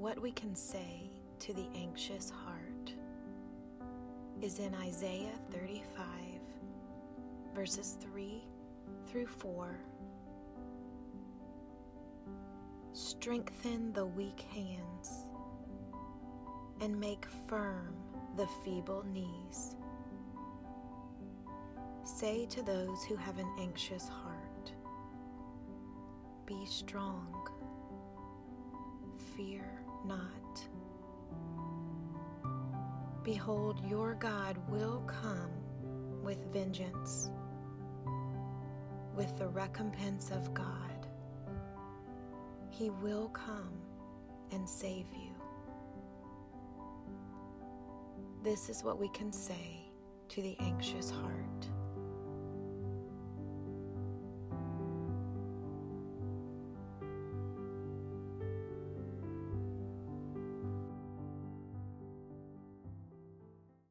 What we can say to the anxious heart is in Isaiah 35, verses 3 through 4. Strengthen the weak hands and make firm the feeble knees. Say to those who have an anxious heart, Be strong, fear not. Behold, your God will come with vengeance, with the recompense of God. He will come and save you. This is what we can say to the anxious heart.